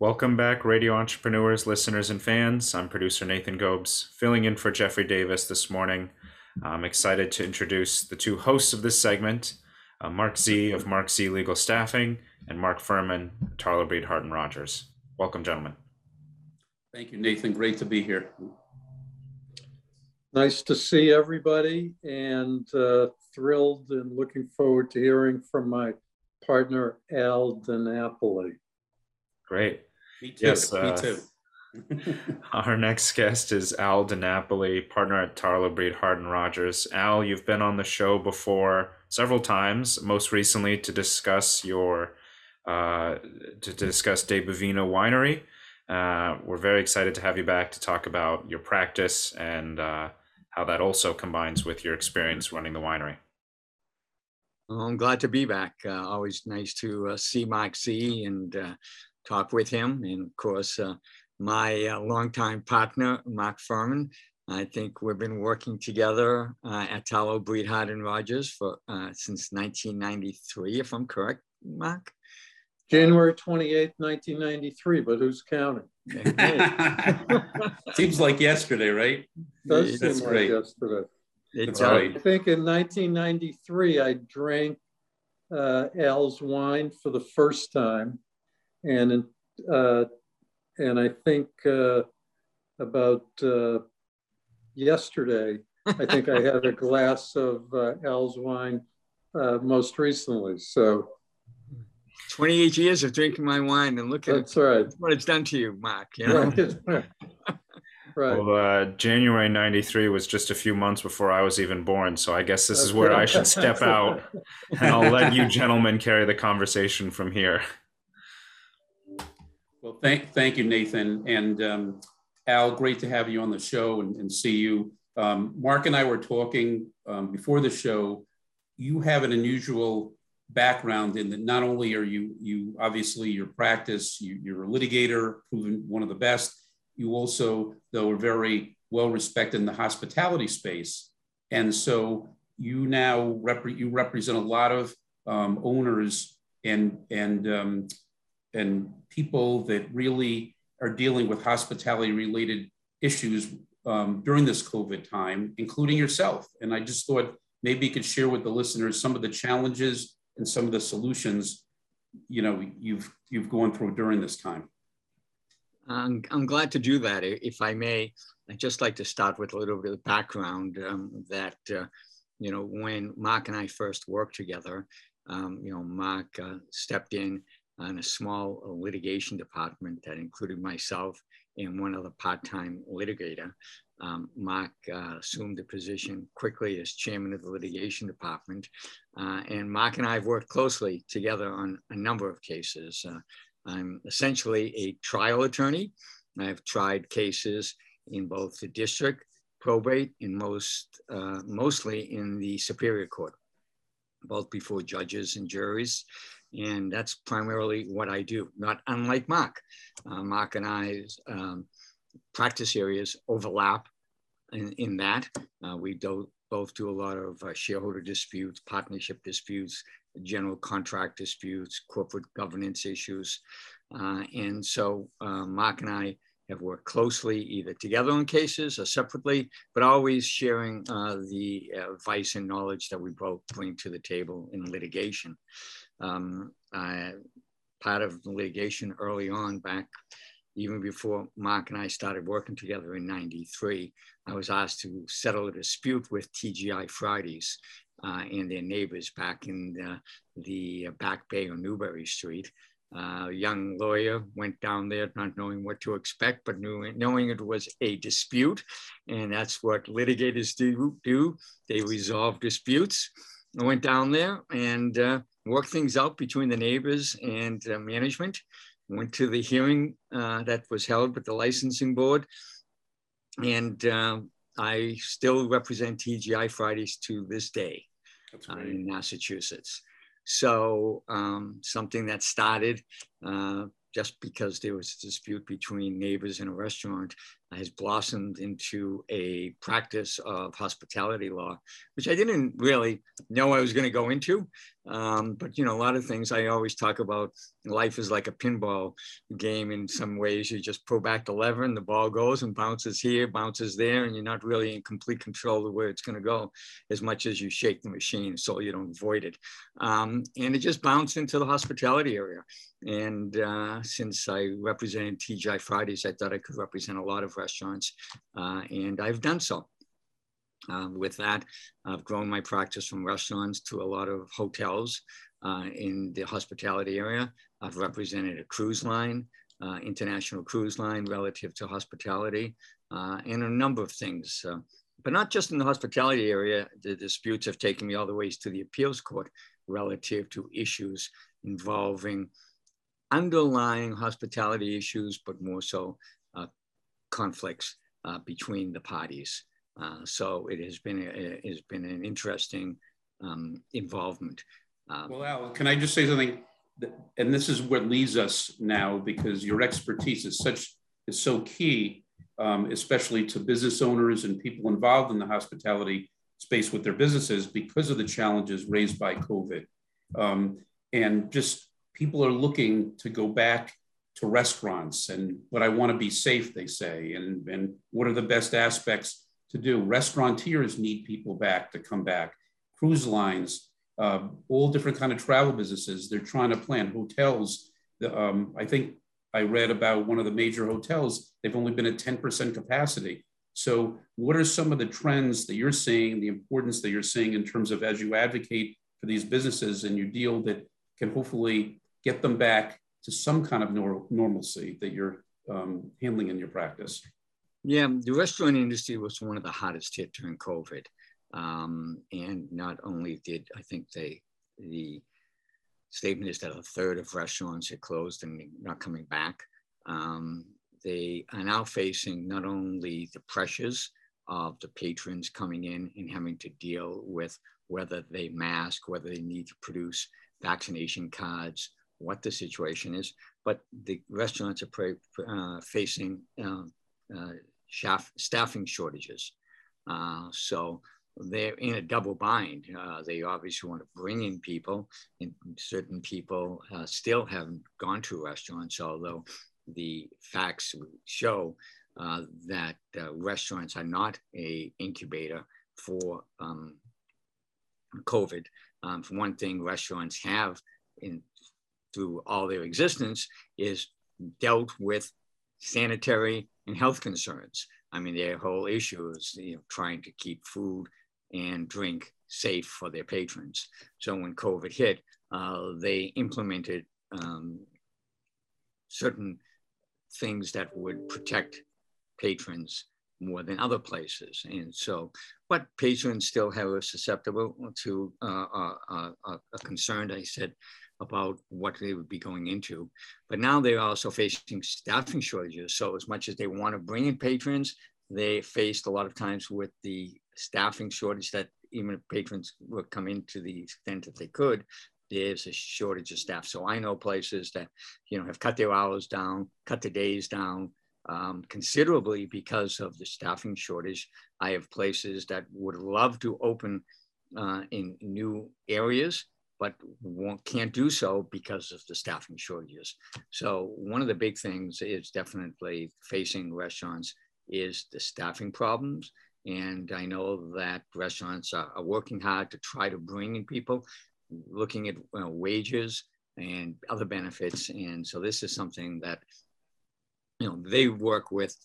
Welcome back, radio entrepreneurs, listeners, and fans. I'm producer Nathan Gobes, filling in for Jeffrey Davis this morning. I'm excited to introduce the two hosts of this segment, uh, Marc Z of Marc Z Legal Staffing and Mark Furman, Tarlow Breed Hart and Rodgers. Welcome, gentlemen. Thank you, Nathan. Great to be here. Nice to see everybody and uh, thrilled and looking forward to hearing from my partner, Al DiNapoli. Great. Me too. Yes, me uh, too. our next guest is Al DiNapoli, partner at Tarlow Breed Hart and Rodgers. Al, you've been on the show before several times, most recently to discuss your uh, to, to discuss Di Bevino Winery. Uh, we're very excited to have you back to talk about your practice and uh, how that also combines with your experience running the winery. Well, I'm glad to be back. Uh, always nice to uh, see Mike C and uh, talk with him. And of course, uh, my uh, longtime partner, Mark Furman. I think we've been working together uh, at Tarlow Breed Hart and Rodgers for since 1993, if I'm correct, Mark. January 28th, 1993, but who's counting? Seems like yesterday, right? Does That's seem like yesterday. That's right. I think in 1993, I drank uh, Al's wine for the first time. And, uh, and I think uh, about uh, yesterday, I think I had a glass of uh, Al's wine uh, most recently. So 28 years of drinking my wine and look at That's right. what it's done to you, Mark. You know? right. right. Well, uh, January 93 was just a few months before I was even born. So I guess this is where I should step out and I'll let you gentlemen carry the conversation from here. Well, thank, thank you, Nathan. And um, Al, great to have you on the show and, and see you. Um, Mark and I were talking um, before the show. You have an unusual background in that not only are you you obviously your practice you, you're a litigator proven one of the best you also though are very well respected in the hospitality space and so you now rep- you represent a lot of um, owners and and um, and people that really are dealing with hospitality related issues um, during this covid time including yourself. And i just thought maybe you could share with the listeners some of the challenges and some of the solutions you know you've you've gone through during this time. I'm, I'm glad to do that. If i may i'd just like to start with a little bit of background um, that uh, you know when mark and i first worked together um, you know mark uh, stepped in on a small litigation department that included myself and one other part-time litigator um, Mark uh, assumed the position quickly as chairman of the litigation department. Uh, and Mark and I have worked closely together on a number of cases. Uh, I'm essentially a trial attorney. I've tried cases in both the district, probate, and most, uh, mostly in the Superior Court, both before judges and juries. And that's primarily what I do, not unlike Mark. Uh, Mark and I's um, practice areas overlap in, in that. Uh, we do, both do a lot of uh, shareholder disputes, partnership disputes, general contract disputes, corporate governance issues. Uh, and so uh, Mark and I have worked closely either together on cases or separately, but always sharing uh, the advice and knowledge that we both bring to the table in litigation. Um, part of the litigation early on back even before Mark and I started working together in 93, I was asked to settle a dispute with TGI Fridays uh, and their neighbors back in the, the Back Bay on Newbury Street. Uh, a young lawyer went down there not knowing what to expect, but knew, knowing it was a dispute. And that's what litigators do. do. They resolve disputes. I went down there and uh, worked things out between the neighbors and uh, management went to the hearing uh, that was held with the licensing board. And uh, I still represent TGI Fridays to this day uh, in Massachusetts. So um, something that started uh, just because there was a dispute between neighbors in a restaurant has blossomed into a practice of hospitality law, which I didn't really know I was going to go into. Um, but you know, a lot of things I always talk about. Life is like a pinball game in some ways. You just pull back the lever, and the ball goes and bounces here, bounces there, and you're not really in complete control of where it's going to go, as much as you shake the machine so you don't void it. Um, and it just bounced into the hospitality area. And uh, since I represented TGI Fridays, I thought I could represent a lot of restaurants, uh, and I've done so. Uh, with that, I've grown my practice from restaurants to a lot of hotels uh, in the hospitality area. I've represented a cruise line, uh, international cruise line relative to hospitality, uh, and a number of things. but not just in the hospitality area, the disputes have taken me all the ways to the appeals court relative to issues involving underlying hospitality issues, but more so uh, conflicts uh, between the parties. Uh, so it has been a, it has been an interesting um, involvement. Um, well, Al, can I just say something? and this is what leads us now because your expertise is such is so key, um, especially to business owners and people involved in the hospitality space with their businesses because of the challenges raised by COVID. Um, and just people are looking to go back to restaurants and but I want to be safe, they say, and, and what are the best aspects to do? Restaurateurs need people back to come back. Cruise lines, uh, all different kind of travel businesses, they're trying to plan. Hotels, um, I think I read about one of the major hotels, they've only been at 10% capacity. So what are some of the trends that you're seeing, the importance that you're seeing in terms of as you advocate for these businesses and you deal that can hopefully get them back to some kind of nor- normalcy that you're um, handling in your practice? Yeah, the restaurant industry was one of the hottest hit during COVID. Um, and not only did I think they, the statement is that a third of restaurants had closed and not coming back. Um, they are now facing not only the pressures of the patrons coming in and having to deal with whether they mask, whether they need to produce vaccination cards, what the situation is, but the restaurants are uh, facing uh, uh, staffing shortages. Uh, so they're in a double bind. Uh, they obviously want to bring in people, and certain people uh, still haven't gone to restaurants, although the facts show that restaurants are not a incubator for um, COVID. Um, for one thing, restaurants have, in, through all their existence, is dealt with sanitary and health concerns. I mean, their whole issue is you know, trying to keep food and drink safe for their patrons. So when COVID hit, uh, they implemented um, certain things that would protect patrons more than other places. And so, but patrons still have a susceptible to uh, uh, uh, a concern, I said, about what they would be going into. But now they're also facing staffing shortages. So as much as they want to bring in patrons, they faced a lot of times with the staffing shortage that even if patrons would come in to the extent that they could, there's a shortage of staff. So I know places that, you know, have cut their hours down, cut the days down, um, considerably because of the staffing shortage. I have places that would love to open uh, in new areas, but can't do so because of the staffing shortages. So one of the big things is definitely facing restaurants is the staffing problems. And I know that restaurants are, are working hard to try to bring in people, looking at uh, wages and other benefits. And so this is something that you know they work with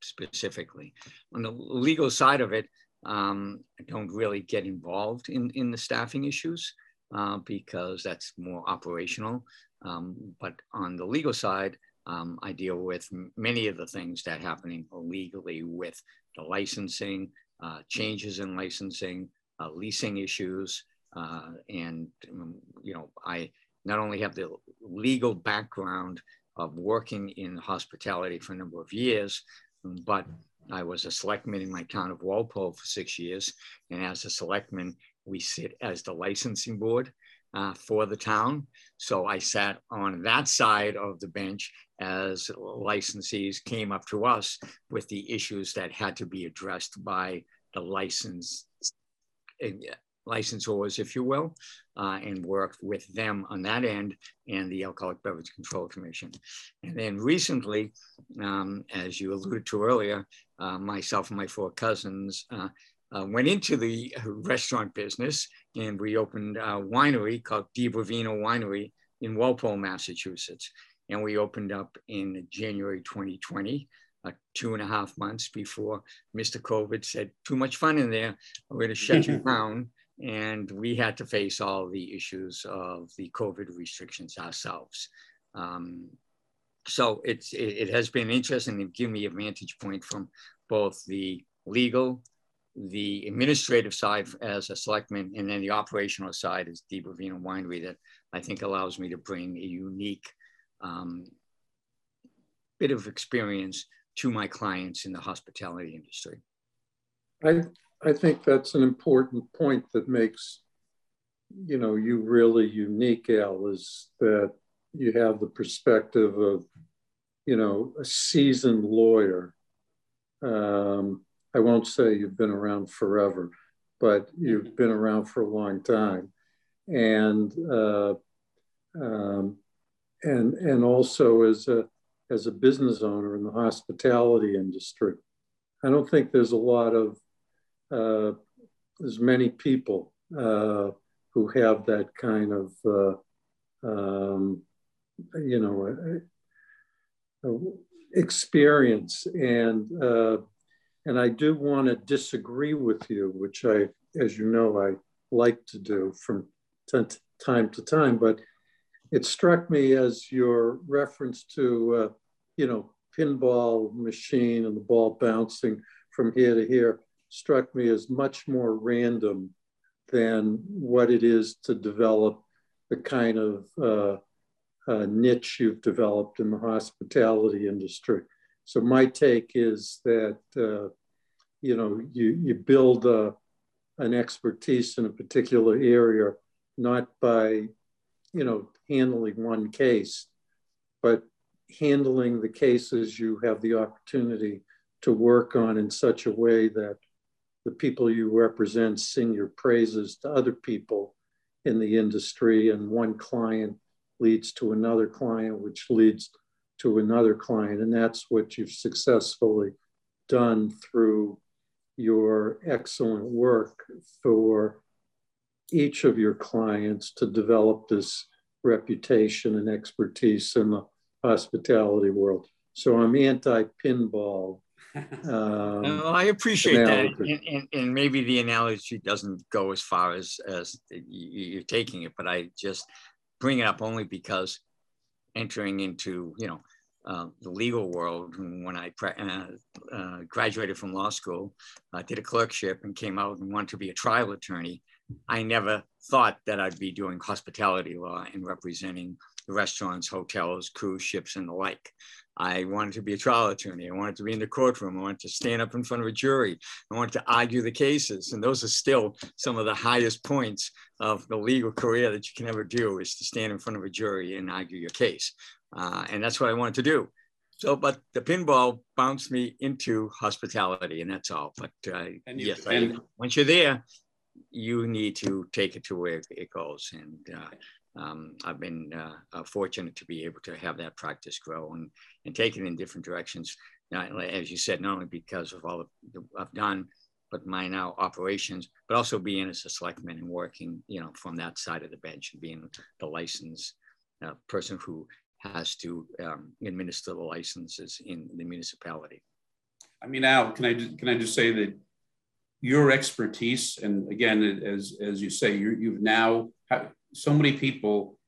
specifically. On the legal side of it, um, I don't really get involved in in the staffing issues uh, because that's more operational. Um, but on the legal side, um, I deal with many of the things that happening illegally with the licensing, uh, changes in licensing, uh, leasing issues, uh, and um, you know I not only have the legal background of working in hospitality for a number of years, but I was a selectman in my town of Walpole for six years. And as a selectman, we sit as the licensing board. uh, for the town. So I sat on that side of the bench as licensees came up to us with the issues that had to be addressed by the license licensors, if you will, uh, and worked with them on that end and the Alcoholic Beverage Control Commission. And then recently, um, as you alluded to earlier, uh, myself and my four cousins uh, uh went into the restaurant business and we opened a winery called Di Bevino Winery in Walpole, Massachusetts. And we opened up in January 2020. Uh, two and a half months before Mr. COVID said, too much fun in there. We're going to shut you down and we had to face all the issues of the COVID restrictions ourselves. Um, so it's, it, it, has been interesting to give me a vantage point from both the legal, the administrative side as a selectman, and then the operational side as Di Bevino Winery that I think allows me to bring a unique um, bit of experience to my clients in the hospitality industry. I, I think that's an important point that makes, you know, you really unique, Al, is that you have the perspective of, you know, a seasoned lawyer. Um, I won't say you've been around forever, but you've been around for a long time, and uh, um, and and also as a as a business owner in the hospitality industry. I don't think there's a lot of uh, there's many people uh, who have that kind of, uh, um, you know, experience. And and I do want to disagree with you, which I, as you know, I like to do from time to time. But it struck me as your reference to, uh, you know, pinball machine and the ball bouncing from here to here struck me as much more random than what it is to develop the kind of uh, uh, niche you've developed in the hospitality industry. So my take is that uh, you know you you build a, an expertise in a particular area not by you know handling one case, but handling the cases you have the opportunity to work on in such a way that the people you represent sing your praises to other people in the industry, and one client leads to another client, which leads to another client. And that's what you've successfully done through your excellent work for each of your clients to develop this reputation and expertise in the hospitality world. So I'm anti pinball um, I appreciate that, and, and, and, maybe the analogy doesn't go as far as as you're taking it, but I just bring it up only because entering into you know uh, the legal world when I uh, uh, graduated from law school, I did a clerkship and came out and wanted to be a trial attorney. I never thought that I'd be doing hospitality law and representing restaurants, hotels, cruise ships, and the like. I wanted to be a trial attorney. I wanted to be in the courtroom. I wanted to stand up in front of a jury. I wanted to argue the cases. And those are still some of the highest points of the legal career that you can ever do is to stand in front of a jury and argue your case. Uh, and that's what I wanted to do. So, but the pinball bounced me into hospitality, and that's all. But uh, yes, I, once you're there, you need to take it to where it goes. And uh, um, I've been uh, uh, fortunate to be able to have that practice grow and, and take it in different directions. Now, as you said, not only because of all the, I've done, but my now operations, but also being as a selectman and working, you know, from that side of the bench and being the licensed uh, person who has to um, administer the licenses in the municipality. I mean, Al, can I just, can I just say that your expertise, and again, as as you say, you you've now so many people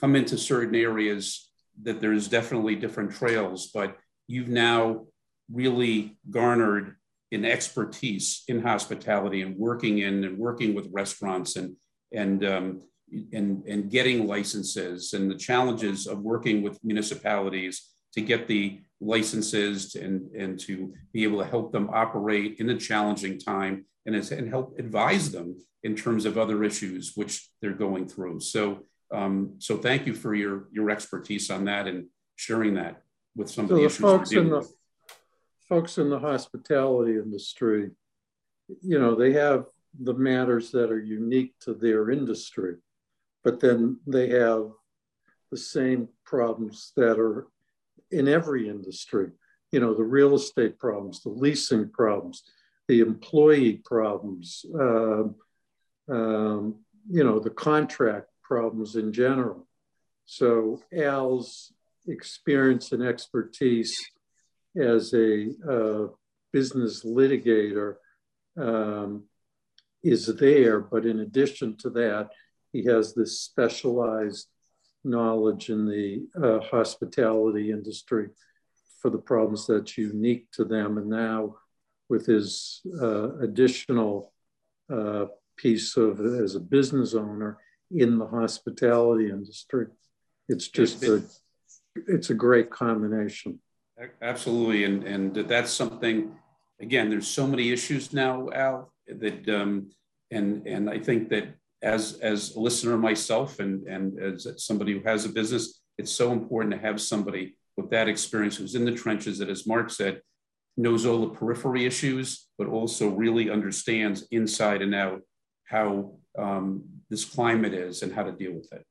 come into certain areas that there's definitely different trails, but you've now really garnered an expertise in hospitality and working in and working with restaurants and and um, and and getting licenses and the challenges of working with municipalities to get the licenses and, and to be able to help them operate in a challenging time and, and help advise them in terms of other issues which they're going through. So, um, so thank you for your, your expertise on that and sharing that with some so of the, the issues folks in the, with. Folks in the hospitality industry, you know, they have the matters that are unique to their industry, but then they have the same problems that are in every industry. You know, the real estate problems, the leasing problems, the employee problems, uh, um, you know, the contract problems in general. So Al's experience and expertise as a uh, business litigator um, is there, but in addition to that, he has this specialized knowledge in the uh, hospitality industry for the problems that's unique to them. And now, with his uh, additional uh, piece of as a business owner in the hospitality industry, it's just a it's a great combination. Absolutely, and and that's something. Again, there's so many issues now, Al, that um, and and I think that as as a listener myself and and as somebody who has a business, it's so important to have somebody with that experience who's in the trenches that, as Mark said, knows all the periphery issues, but also really understands inside and out how um, this climate is and how to deal with it.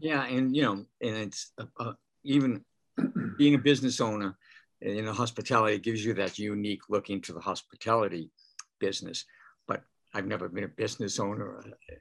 Yeah, and you know, and it's uh, uh, even being a business owner in the hospitality gives you that unique look into the hospitality business. I've never been a business owner, uh,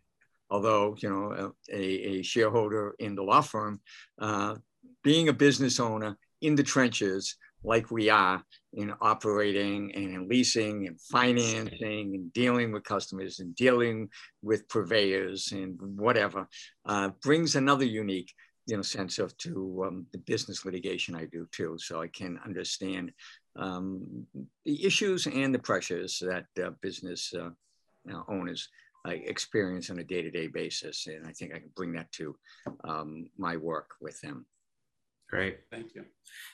although you know a, a shareholder in the law firm. Uh, being a business owner in the trenches, like we are in operating and in leasing and financing and dealing with customers and dealing with purveyors and whatever, uh, brings another unique you know sense of to um, the business litigation I do too. So I can understand um, the issues and the pressures that uh, business uh, uh, owners uh, experience on a day-to-day basis. And I think I can bring that to um, my work with them. Great. Thank you.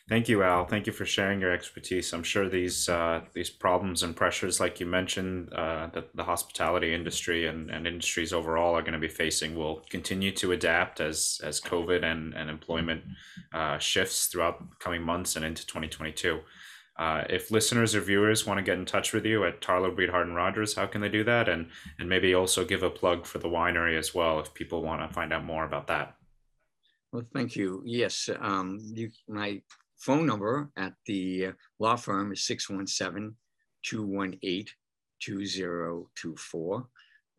Thank you, Al. Thank you for sharing your expertise. I'm sure these uh, these problems and pressures, like you mentioned, uh, that the hospitality industry and, and industries overall are going to be facing will continue to adapt as as COVID and, and employment uh, shifts throughout coming months and into 2022. Uh, if listeners or viewers want to get in touch with you at Tarlow Breed Harden Rodgers, how can they do that? And and maybe also give a plug for the winery as well if people want to find out more about that. Well, thank you. Yes, um, you, my phone number at the law firm is 617 218 2024.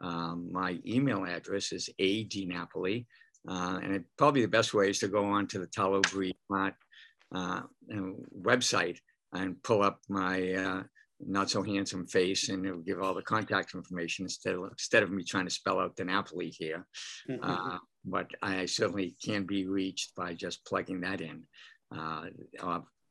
Um, my email address is adnapoli, uh, and it, probably the best way is to go on to the Tarlow Breed uh, website and pull up my uh, not so handsome face and it'll give all the contact information instead of, instead of me trying to spell out DiNapoli here. Mm-hmm. Uh, but I certainly can be reached by just plugging that in, uh,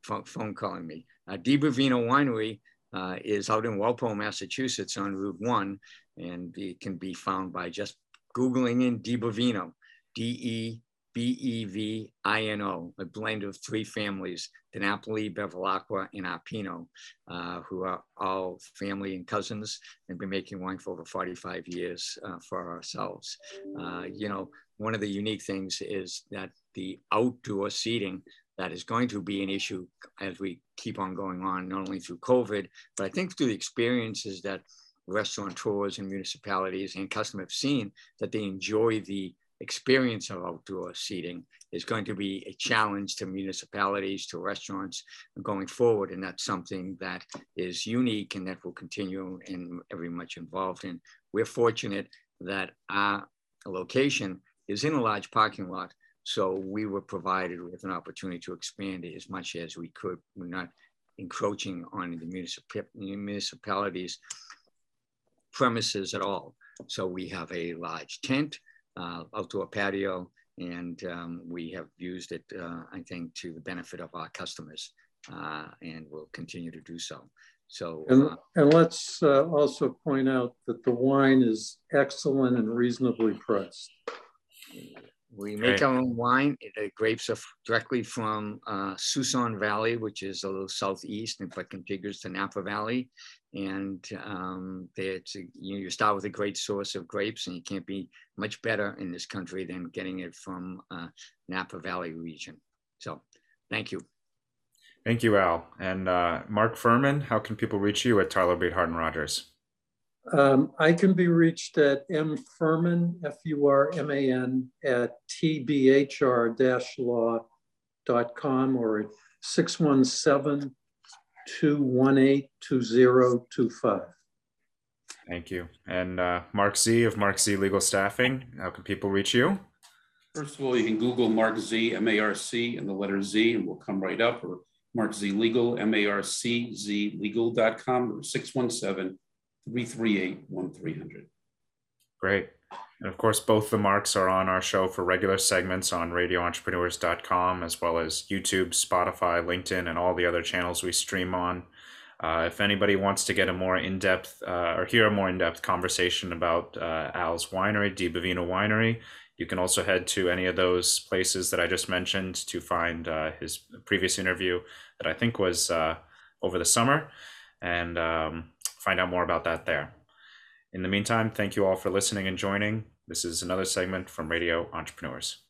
phone, phone, calling me. Uh, Di Bevino Winery uh, is out in Walpole, Massachusetts on Route 1, and it can be found by just Googling in Di Bevino, D E B-E-V-I-N-O, a blend of three families, DiNapoli, Bevilacqua, and Arpino, uh, who are all family and cousins and been making wine for over 45 years uh, for ourselves. Uh, you know, one of the unique things is that the outdoor seating that is going to be an issue as we keep on going on, not only through COVID, but I think through the experiences that restaurateurs and municipalities and customers have seen that they enjoy the experience of outdoor seating is going to be a challenge to municipalities, to restaurants going forward. And that's something that is unique and that will continue and very much involved in. We're fortunate that our location is in a large parking lot. So we were provided with an opportunity to expand it as much as we could. We're not encroaching on the municip- municipalities premises at all. So we have a large tent uh, outdoor patio, and um, we have used it, uh, I think, to the benefit of our customers, uh, and will continue to do so. So, and, uh, and let's uh, also point out that the wine is excellent and reasonably priced. We make our own wine. The grapes are directly from uh, Suisun Valley, which is a little southeast, and but contiguous to Napa Valley. And um, it's, you, know, you start with a great source of grapes, and you can't be much better in this country than getting it from uh, Napa Valley region. So, thank you. Thank you, Al. And uh, Mark Furman, how can people reach you at Tarlow Breed Harden Rodgers? Um, I can be reached at mfurman, F-U-R-M-A-N, at tbhr-law.com or at 617-218-2025. Thank you. And uh, Marc Z of Marc Z Legal Staffing, how can people reach you? First of all, you can Google Marc Z, M-A-R-C, and the letter Z, and we'll come right up, or Marc Z Legal, M-A-R-C-Z legal.com, or 617 338 1300. Great. And of course, both the marks are on our show for regular segments on radioentrepreneurs.com, as well as YouTube, Spotify, LinkedIn, and all the other channels we stream on. Uh, if anybody wants to get a more in depth uh, or hear a more in depth conversation about uh, Al's winery, Di Bevino Winery, you can also head to any of those places that I just mentioned to find uh, his previous interview that I think was uh, over the summer. And um, find out more about that there. In the meantime, thank you all for listening and joining. This is another segment from Radio Entrepreneurs.